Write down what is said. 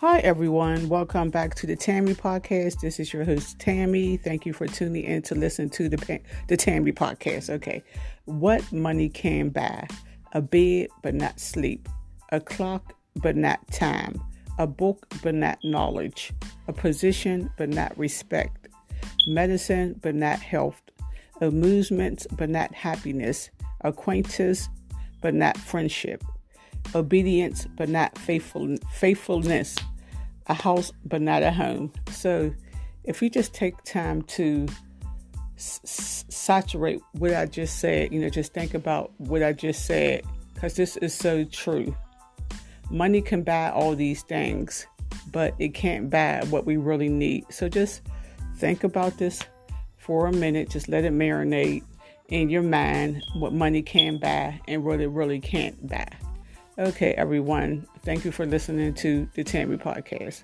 Hi, everyone. Welcome back to the Tammy Podcast. This is your host, Tammy. Thank you for tuning in to listen to the, the Tammy Podcast. Okay. What money can buy? A bed, but not sleep. A clock, but not time. A book, but not knowledge. A position, but not respect. Medicine, but not health. Amusement, but not happiness. Acquaintance, but not friendship obedience but not faithful faithfulness. A house but not a home. So if we just take time to s- saturate what i just said you know just think about what i just said because this is so true. Money can buy all these things but it can't buy what we really need. So just think about this for a minute. Just let it marinate in your mind what money can buy and what it really can't buy Okay, everyone. Thank you for listening to the Tammy Podcast.